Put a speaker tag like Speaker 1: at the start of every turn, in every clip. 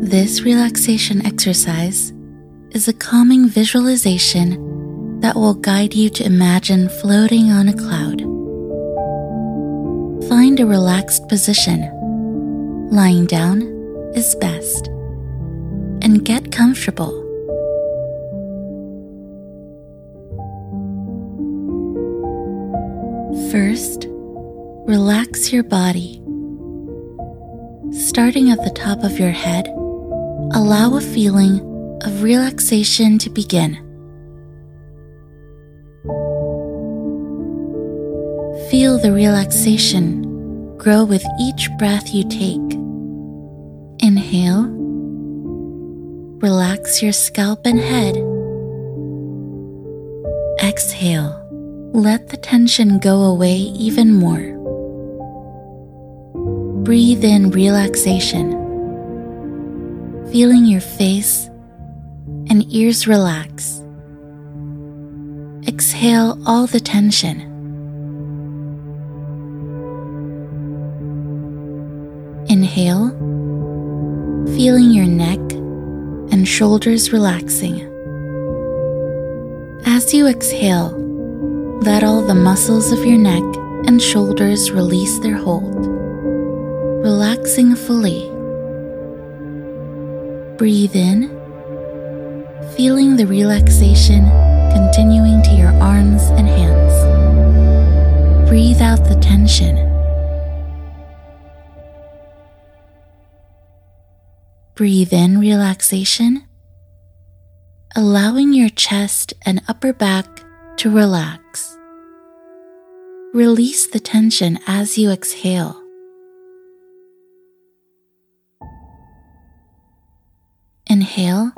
Speaker 1: This relaxation exercise is a calming visualization that will guide you to imagine floating on a cloud. Find a relaxed position. Lying down is best. And get comfortable. First, relax your body. Starting at the top of your head, allow a feeling of relaxation to begin. Feel the relaxation grow with each breath you take. Inhale, relax your scalp and head. Exhale, let the tension go away even more. Breathe in relaxation, feeling your face and ears relax. Exhale all the tension. Inhale, feeling your neck and shoulders relaxing. As you exhale, let all the muscles of your neck and shoulders release their hold, relaxing fully. Breathe in, feeling the relaxation continuing to your arms and hands. Breathe out the tension. Breathe in relaxation, allowing your chest and upper back to relax. Release the tension as you exhale. Inhale,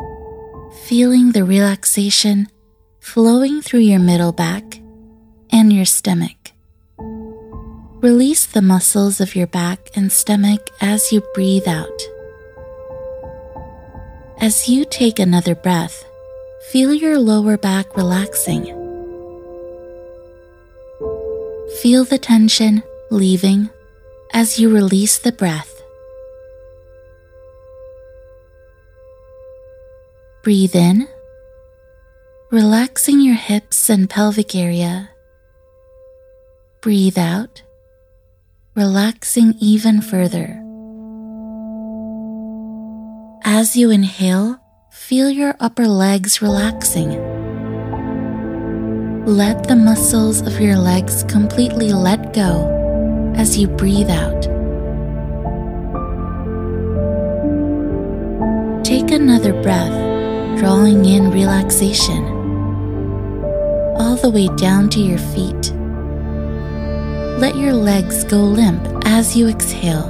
Speaker 1: feeling the relaxation flowing through your middle back and your stomach. Release the muscles of your back and stomach as you breathe out. As you take another breath, feel your lower back relaxing. Feel the tension leaving as you release the breath. Breathe in, relaxing your hips and pelvic area. Breathe out, relaxing even further. As you inhale, feel your upper legs relaxing. Let the muscles of your legs completely let go as you breathe out. Take another breath, drawing in relaxation all the way down to your feet. Let your legs go limp as you exhale.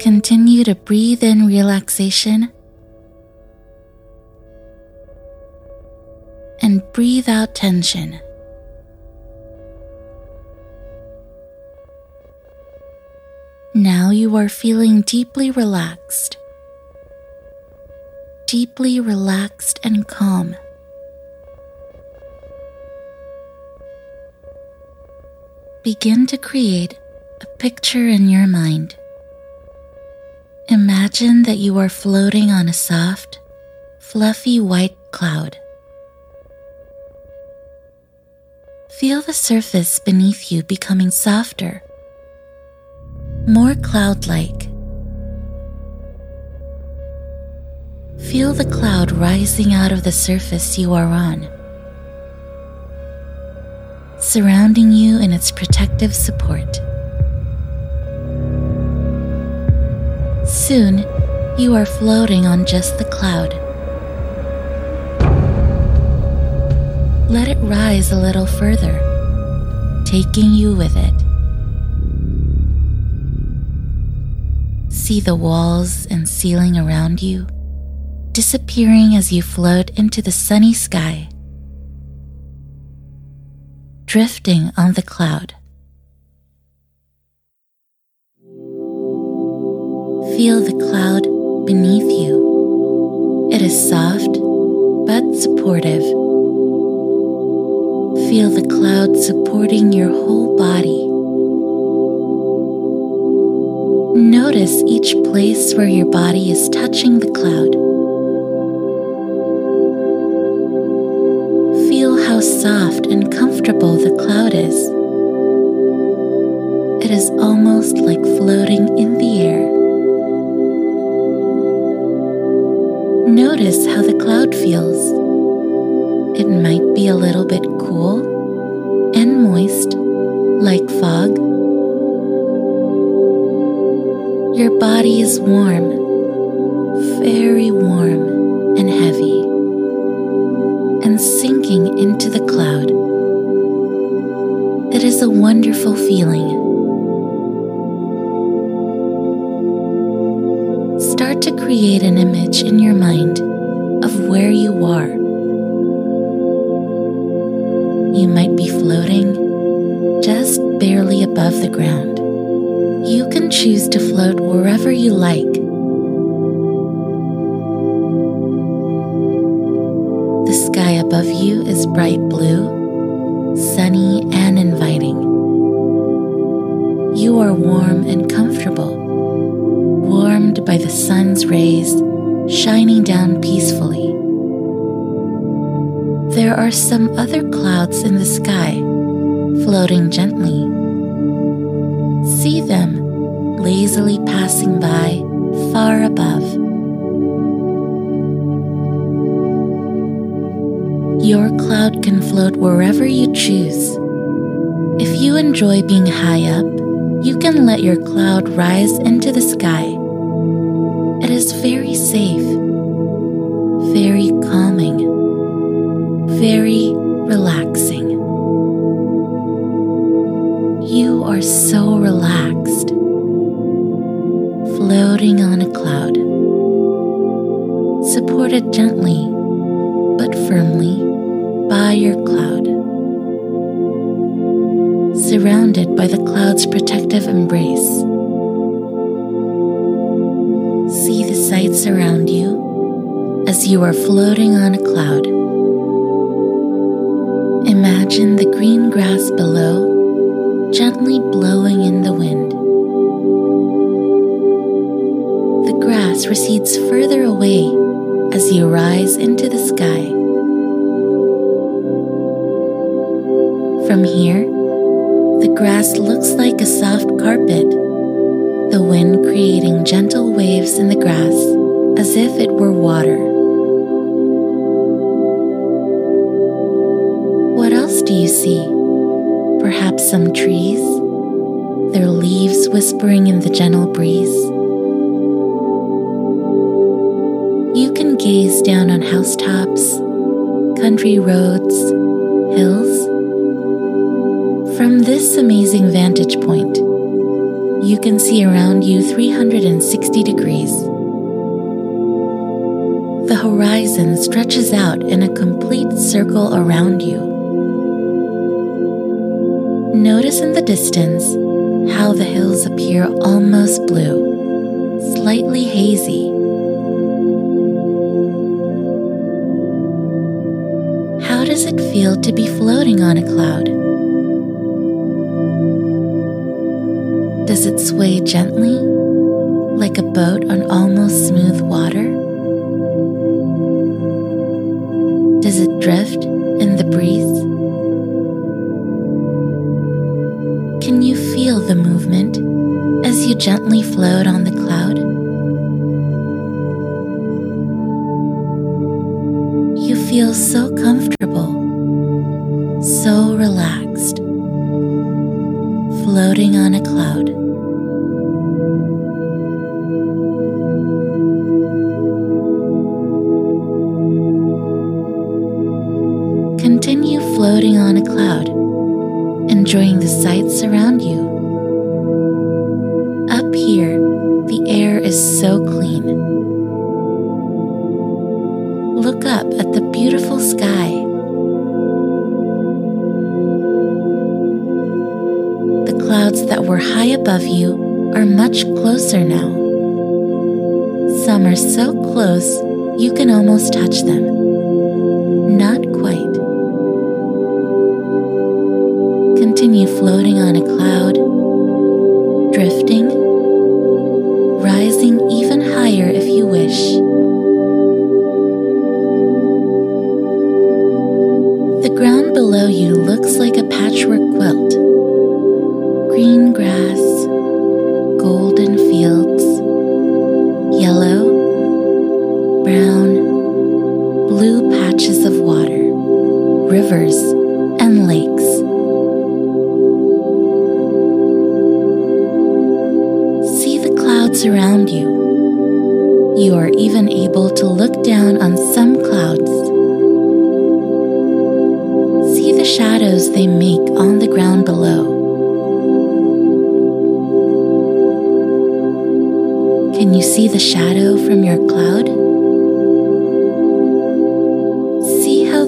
Speaker 1: Continue to breathe in relaxation and breathe out tension. You are feeling deeply relaxed, deeply relaxed and calm. Begin to create a picture in your mind. Imagine that you are floating on a soft, fluffy white cloud. Feel the surface beneath you becoming softer, more cloud like. Feel the cloud rising out of the surface you are on, surrounding you in its protective support. Soon, you are floating on just the cloud. Let it rise a little further, taking you with it. See the walls and ceiling around you disappearing as you float into the sunny sky, drifting on the cloud. Feel the cloud beneath you. It is soft but supportive. Feel the cloud supporting your whole body, Notice each place where your body is touching the cloud. Feel how soft and comfortable the cloud is. It is almost like floating in the air. Notice how the cloud feels. It might be a little bit cool and moist, like fog body is warm, very warm and heavy, and sinking into the cloud. It is a wonderful feeling. Start to create an image in your mind of where you are. You might be floating just barely above the ground. Choose to float wherever you like. The sky above you is bright blue, sunny, and inviting. You are warm and comfortable, warmed by the sun's rays shining down peacefully. There are some other clouds in the sky, floating gently. See them lazily passing by far above. Your cloud can float wherever you choose. If you enjoy being high up, you can let your cloud rise into the sky. It is very safe, you are floating on a cloud. Imagine the green grass below gently blowing in the wind. The grass recedes further away as you rise into the sky. From here, the grass looks like a soft carpet, the wind creating gentle waves in the grass as if it were water. See? Perhaps some trees, their leaves whispering in the gentle breeze. You can gaze down on housetops, country roads, hills. From this amazing vantage point, you can see around you 360 degrees. The horizon stretches out in a complete circle around you. Notice in the distance how the hills appear almost blue, slightly hazy How does it feel to be floating on a cloud? Does it sway gently, like a boat on almost smooth water? Does it drift in the breeze? Gently float on the cloud? You feel so comfortable so relaxed, floating on a cloud. Clouds that were high above you are much closer now. Some are so close you can almost touch them. Not quite. Continue floating on a cloud, drifting, rising even higher if you wish.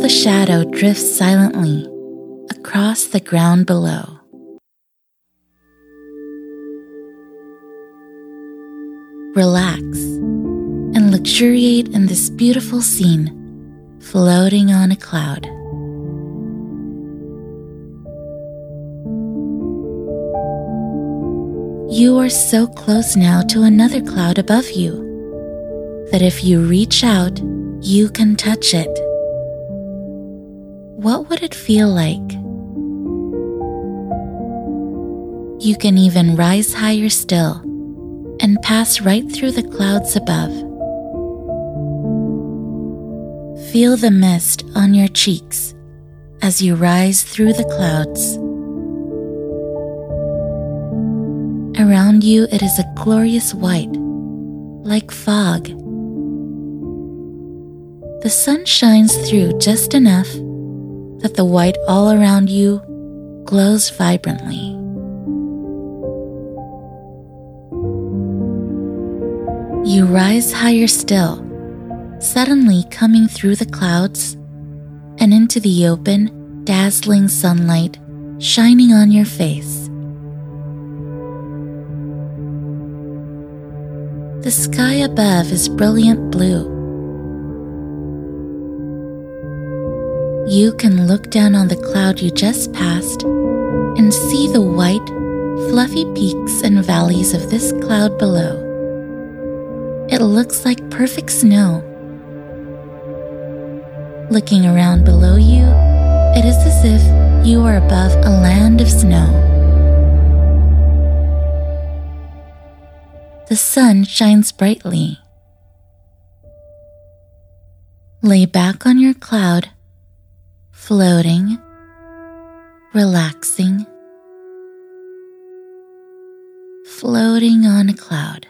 Speaker 1: The shadow drifts silently across the ground below. Relax and luxuriate in this beautiful scene floating on a cloud. You are so close now to another cloud above you that if you reach out, you can touch it. What would it feel like? You can even rise higher still and pass right through the clouds above. Feel the mist on your cheeks as you rise through the clouds. Around you, it is a glorious white, like fog. The sun shines through just enough that the white all around you glows vibrantly. You rise higher still, suddenly coming through the clouds and into the open, dazzling sunlight shining on your face. The sky above is brilliant blue. You can look down on the cloud you just passed and see the white, fluffy peaks and valleys of this cloud below. It looks like perfect snow. Looking around below you, it is as if you are above a land of snow. the sun shines brightly. Lay back on your cloud, floating, relaxing, floating on a cloud.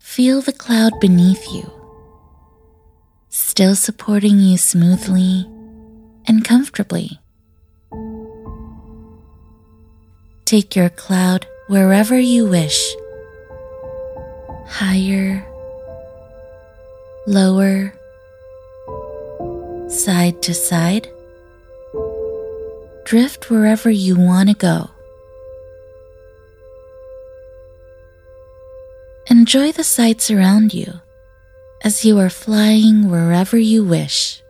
Speaker 1: Feel the cloud beneath you, still supporting you smoothly and comfortably. Take your cloud wherever you wish. Higher, lower, side to side. Drift wherever you want to go. Enjoy the sights around you as you are flying wherever you wish.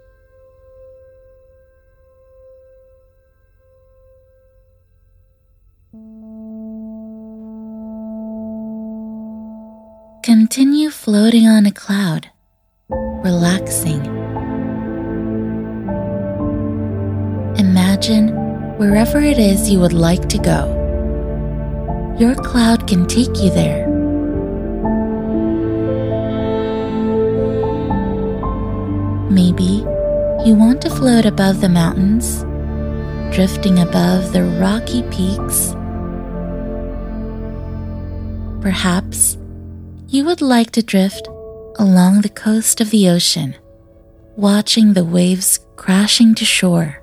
Speaker 1: Continue floating on a cloud, relaxing. Imagine wherever it is you would like to go. Your cloud can take you there. Maybe you want to float above the mountains, drifting above the rocky peaks. Perhaps you would like to drift along the coast of the ocean, watching the waves crashing to shore.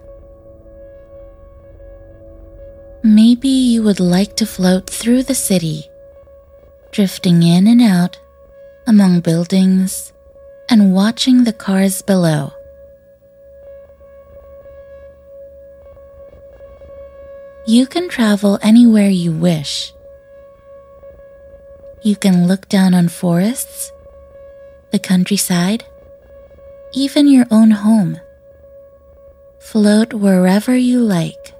Speaker 1: Maybe you would like to float through the city, drifting in and out among buildings and watching the cars below. You can travel anywhere you wish you can look down on forests, the countryside, even your own home. Float wherever you like.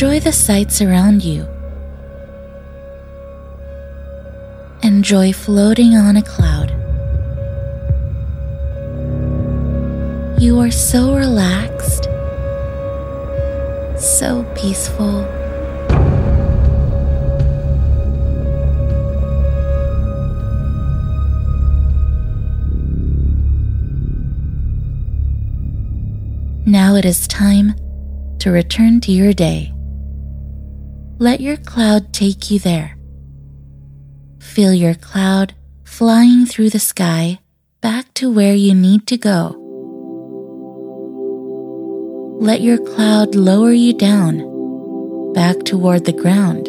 Speaker 1: Enjoy the sights around you. Enjoy floating on a cloud. You are so relaxed, so peaceful. Now it is time to return to your day. Let your cloud take you there. Feel your cloud flying through the sky back to where you need to go. Let your cloud lower you down, back toward the ground.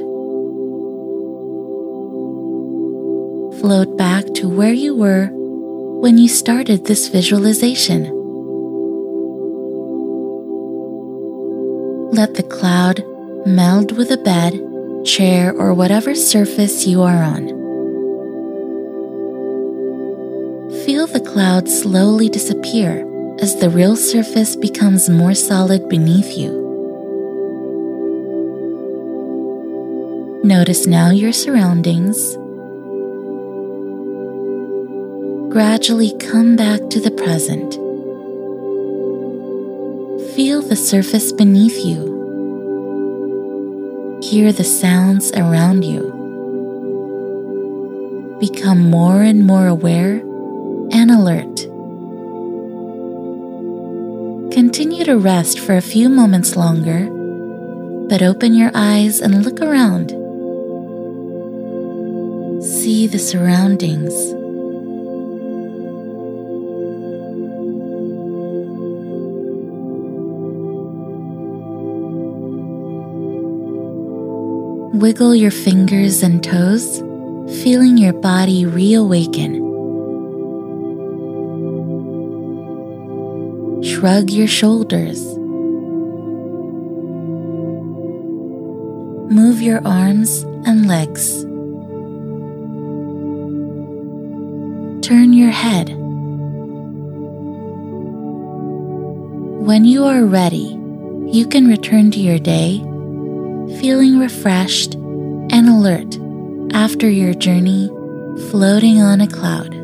Speaker 1: Float back to where you were when you started this visualization. Let the cloud meld with a bed, chair, or whatever surface you are on. Feel the cloud slowly disappear as the real surface becomes more solid beneath you. Notice now your surroundings. Gradually come back to the present. Feel the surface beneath you. Hear the sounds around you. Become more and more aware and alert. Continue to rest for a few moments longer, but open your eyes and look around. See the surroundings. Wiggle your fingers and toes, feeling your body reawaken. Shrug your shoulders. Move your arms and legs. Turn your head. When you are ready, you can return to your day feeling refreshed and alert after your journey floating on a cloud.